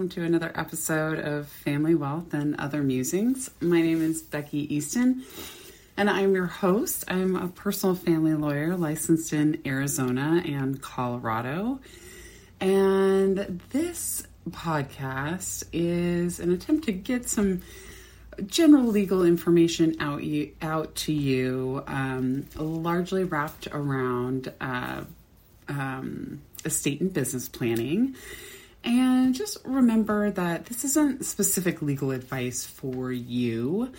Welcome to another episode of Family Wealth and Other Musings. My name is Becky Easton, and I'm your host. I'm a personal family lawyer licensed in Arizona and Colorado. And this podcast is an attempt to get some general legal information out you, out to you, um, largely wrapped around uh, um, estate and business planning. And just remember that this isn't specific legal advice for you.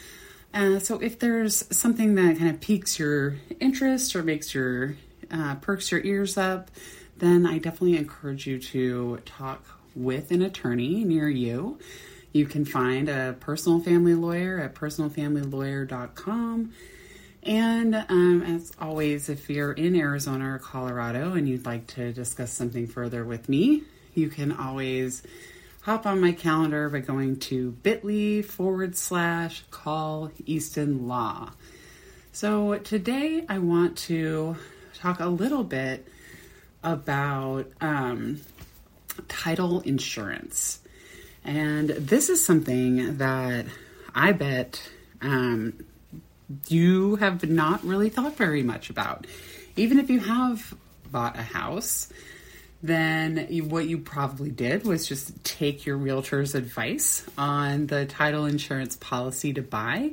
Uh, so if there's something that kind of piques your interest or makes your uh, perks your ears up, then I definitely encourage you to talk with an attorney near you. You can find a personal family lawyer at personalfamilylawyer.com. And um, as always, if you're in Arizona or Colorado and you'd like to discuss something further with me, you can always hop on my calendar by going to bit.ly forward slash call Easton Law. So today I want to talk a little bit about um, title insurance. And this is something that I bet um, you have not really thought very much about. Even if you have bought a house, then you, what you probably did was just take your realtor's advice on the title insurance policy to buy,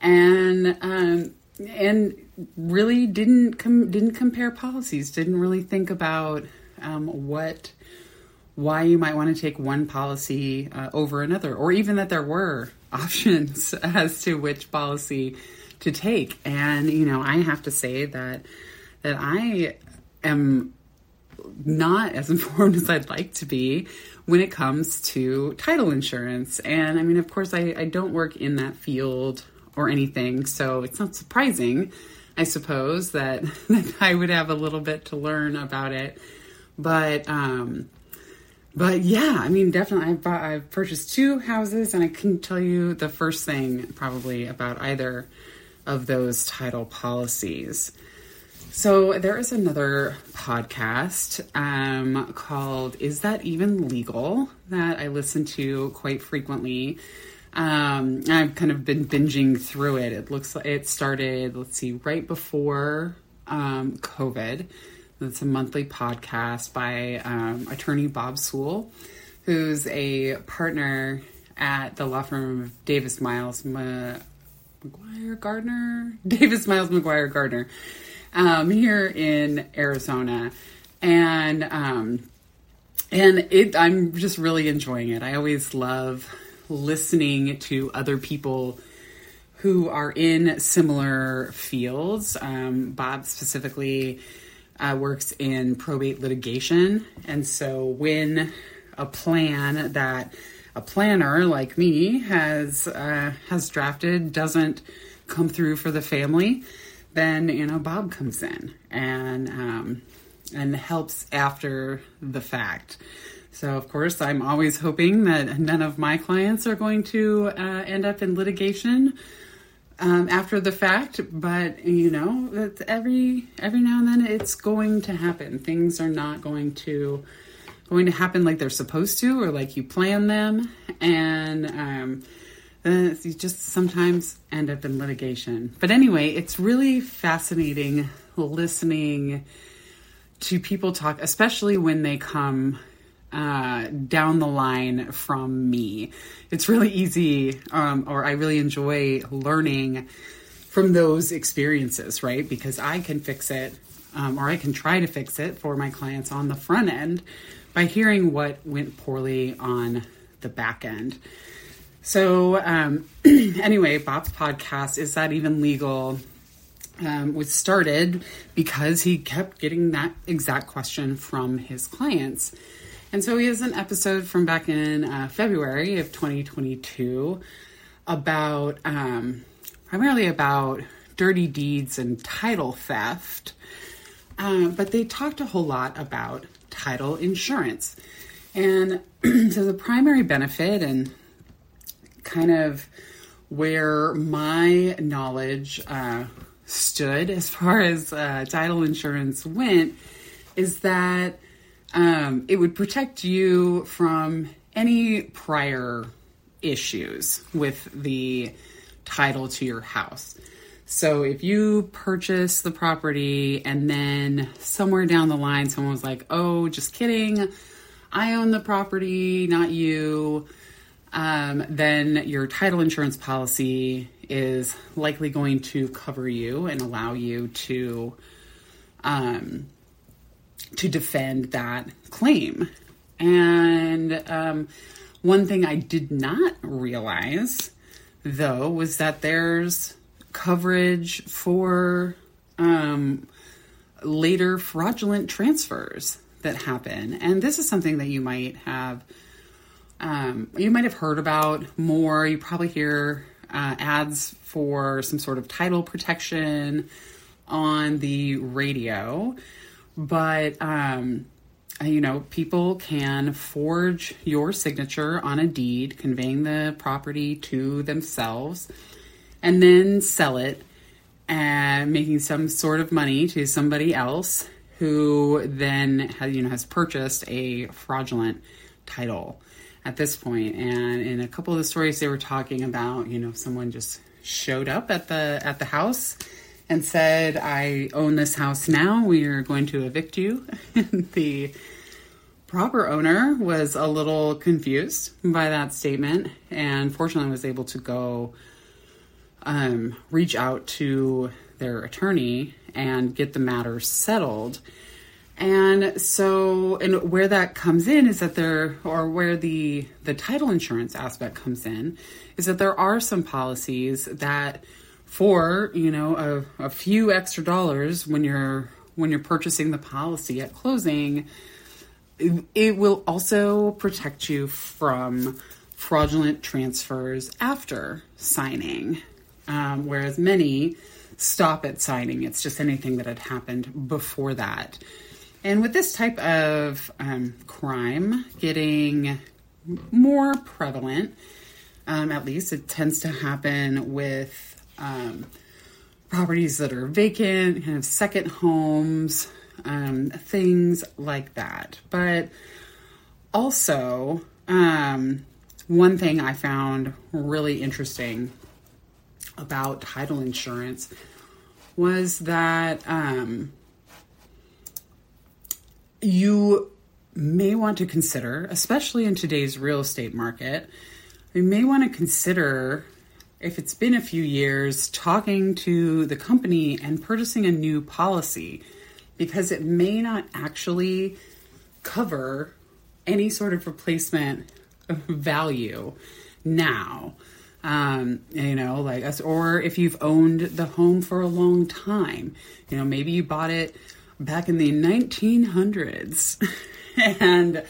and um, and really didn't com- didn't compare policies. Didn't really think about um, what why you might want to take one policy uh, over another, or even that there were options as to which policy to take. And you know, I have to say that that I am not as informed as I'd like to be when it comes to title insurance. And I mean, of course, I, I don't work in that field or anything, so it's not surprising, I suppose, that, that I would have a little bit to learn about it. But um, but yeah, I mean, definitely, I've, bought, I've purchased two houses, and I couldn't tell you the first thing probably about either of those title policies. So there is another podcast um, called "Is That Even Legal?" that I listen to quite frequently. Um, I've kind of been binging through it. It looks like it started, let's see, right before um, COVID. It's a monthly podcast by um, attorney Bob Sewell, who's a partner at the law firm of Davis Miles Ma- McGuire Gardner, Davis Miles McGuire Gardner, um, here in Arizona, and um, and it I'm just really enjoying it. I always love listening to other people who are in similar fields. Um, Bob specifically uh, works in probate litigation. And so when a plan that a planner like me has uh, has drafted doesn't come through for the family, then you know Bob comes in and um, and helps after the fact. So of course I'm always hoping that none of my clients are going to uh, end up in litigation um, after the fact, but you know, every every now and then it's going to happen. Things are not going to going to happen like they're supposed to or like you plan them, and um, you just sometimes end up in litigation. But anyway, it's really fascinating listening to people talk, especially when they come uh, down the line from me. It's really easy, um, or I really enjoy learning from those experiences, right? Because I can fix it, um, or I can try to fix it for my clients on the front end by hearing what went poorly on the back end. So, um, anyway, Bob's podcast, Is That Even Legal? Um, was started because he kept getting that exact question from his clients. And so he has an episode from back in uh, February of 2022 about um, primarily about dirty deeds and title theft. Uh, but they talked a whole lot about title insurance. And so the primary benefit and kind of where my knowledge uh, stood as far as uh, title insurance went is that um, it would protect you from any prior issues with the title to your house. So if you purchase the property and then somewhere down the line someone was like, "Oh, just kidding. I own the property, not you." Um, then your title insurance policy is likely going to cover you and allow you to um, to defend that claim. And um, one thing I did not realize, though, was that there's coverage for um, later fraudulent transfers that happen. And this is something that you might have. Um, you might have heard about more. You probably hear uh, ads for some sort of title protection on the radio, but um, uh, you know, people can forge your signature on a deed conveying the property to themselves and then sell it and making some sort of money to somebody else who then has, you know has purchased a fraudulent title at this point. And in a couple of the stories they were talking about you know someone just showed up at the at the house and said i own this house now. We are going to evict you. The proper owner was a little confused by that statement and fortunately was able to go um, reach out to their attorney and get the matter settled and so and where that comes in is that there or where the the title insurance aspect comes in is that there are some policies that for you know a, a few extra dollars when you're when you're purchasing the policy at closing it, will also protect you from fraudulent transfers after signing, um, whereas many stop at signing. It's just anything that had happened before that. And with this type of um, crime getting more prevalent, um, at least it tends to happen with um, properties that are vacant, kind of second homes, um, things like that. But also, um, one thing I found really interesting about title insurance was that um, you may want to consider, especially in today's real estate market, you may want to consider if it's been a few years talking to the company and purchasing a new policy because it may not actually cover any sort of replacement value now. Um, you know, like us, or if you've owned the home for a long time, you know, maybe you bought it back in the 1900s and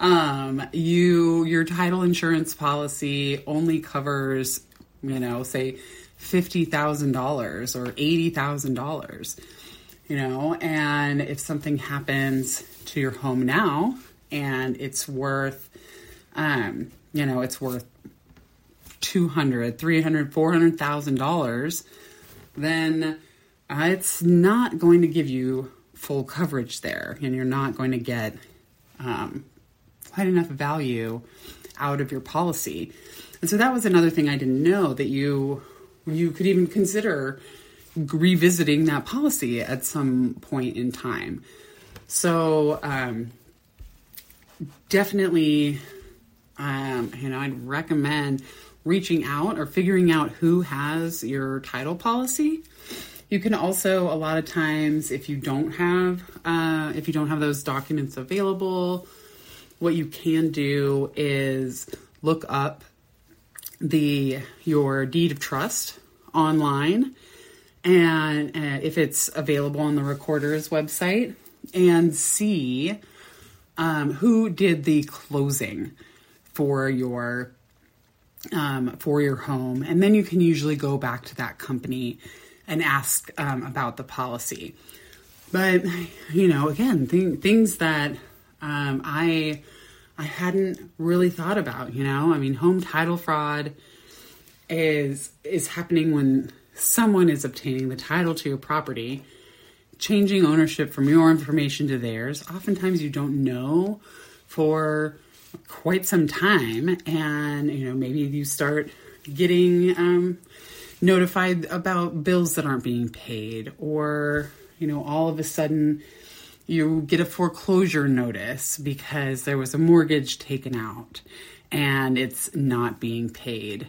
um, you your title insurance policy only covers, you know, say $50,000 or $80,000 you know, and if something happens to your home now and it's worth, um, you know, it's worth 200, 300, 400,000 dollars, then uh, it's not going to give you full coverage there and you're not going to get um, quite enough value out of your policy. And so that was another thing I didn't know that you you could even consider revisiting that policy at some point in time. So, um, definitely, um, you know, I'd recommend reaching out or figuring out who has your title policy. You can also, a lot of times, if you don't have, uh, if you don't have those documents available, what you can do is look up the your deed of trust online and uh, if it's available on the recorder's website and see um, who did the closing for your um, for your home. And then you can usually go back to that company and ask um, about the policy. But you know again th- things that um, i i hadn't really thought about you know? I mean home title fraud is is happening when someone is obtaining the title to your property changing ownership from your information to theirs, oftentimes you don't know for quite some time, and you know maybe you start getting um, notified about bills that aren't being paid, or you know all of a sudden you get a foreclosure notice because there was a mortgage taken out and it's not being paid.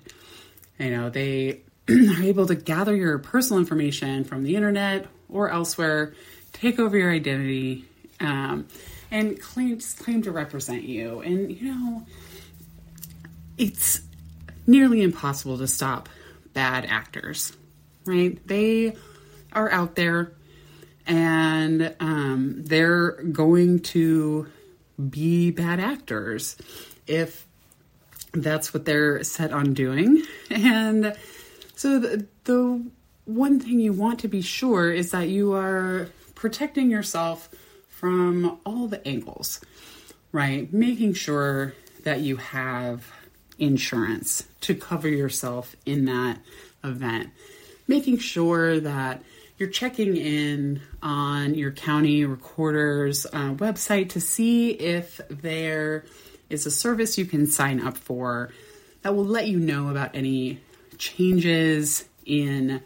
You know, they are able to gather your personal information from the internet or elsewhere, take over your identity, um, and claim claim to represent you. And you know, it's nearly impossible to stop bad actors, right? They are out there, and um, they're going to be bad actors if that's what they're set on doing. And so the, the one thing you want to be sure is that you are protecting yourself from all the angles, right? Making sure that you have insurance to cover yourself in that event. Making sure that you're checking in on your county recorder's uh, website to see if there is a service you can sign up for that will let you know about any changes in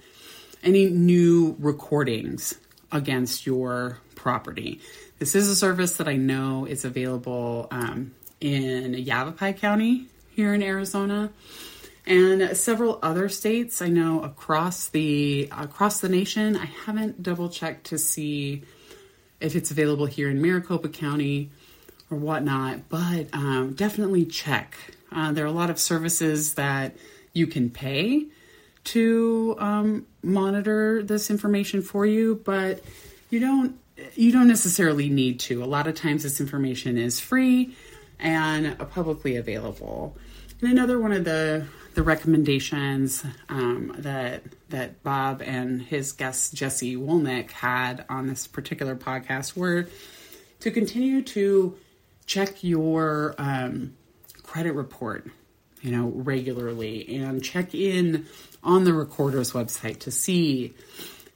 any new recordings against your property. This is a service that I know is available um, in Yavapai County here in Arizona and several other states I know across the across the nation. I haven't double checked to see if it's available here in Maricopa County or whatnot, but um, definitely check. Uh, there are a lot of services that you can pay to um, monitor this information for you, but you don't you don't necessarily need to. A lot of times, this information is free and publicly available. And another one of the the recommendations um, that that Bob and his guest Jesse Wolnick had on this particular podcast were to continue to check your um, credit report, you know, regularly and check in on the recorder's website to see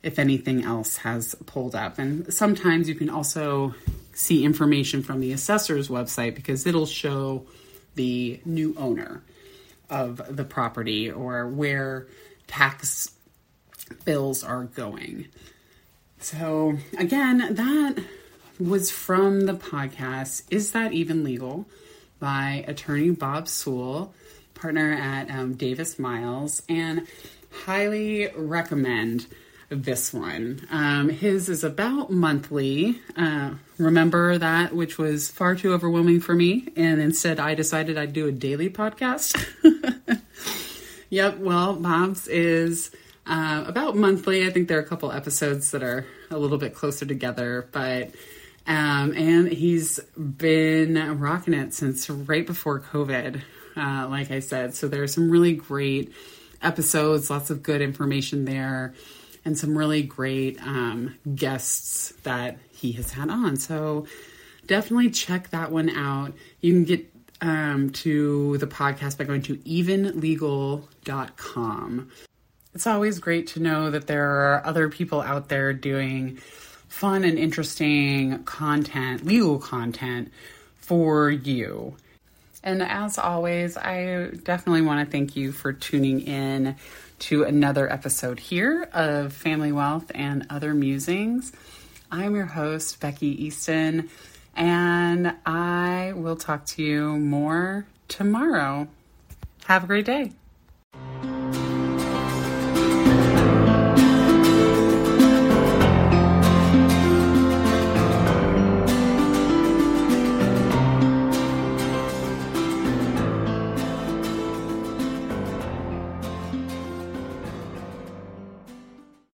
if anything else has pulled up. And sometimes you can also see information from the assessor's website because it'll show the new owner of the property or where tax bills are going. So, again, that was from the podcast Is That Even Legal by attorney Bob Sewell, partner at um, Davis Miles, and highly recommend this one. Um, his is about monthly. Uh, remember that, which was far too overwhelming for me, and instead I decided I'd do a daily podcast. yep, well, Bob's is uh, about monthly. I think there are a couple episodes that are a little bit closer together, but um, and he's been rocking it since right before COVID, uh, like I said. So there are some really great episodes, lots of good information there, and some really great um, guests that he has had on. So definitely check that one out. You can get um, to the podcast by going to evenlegal.com. It's always great to know that there are other people out there doing fun and interesting content, legal content for you. And as always, I definitely want to thank you for tuning in to another episode here of Family Wealth and Other Musings. I'm your host, Becky Easton, and I will talk to you more tomorrow. Have a great day.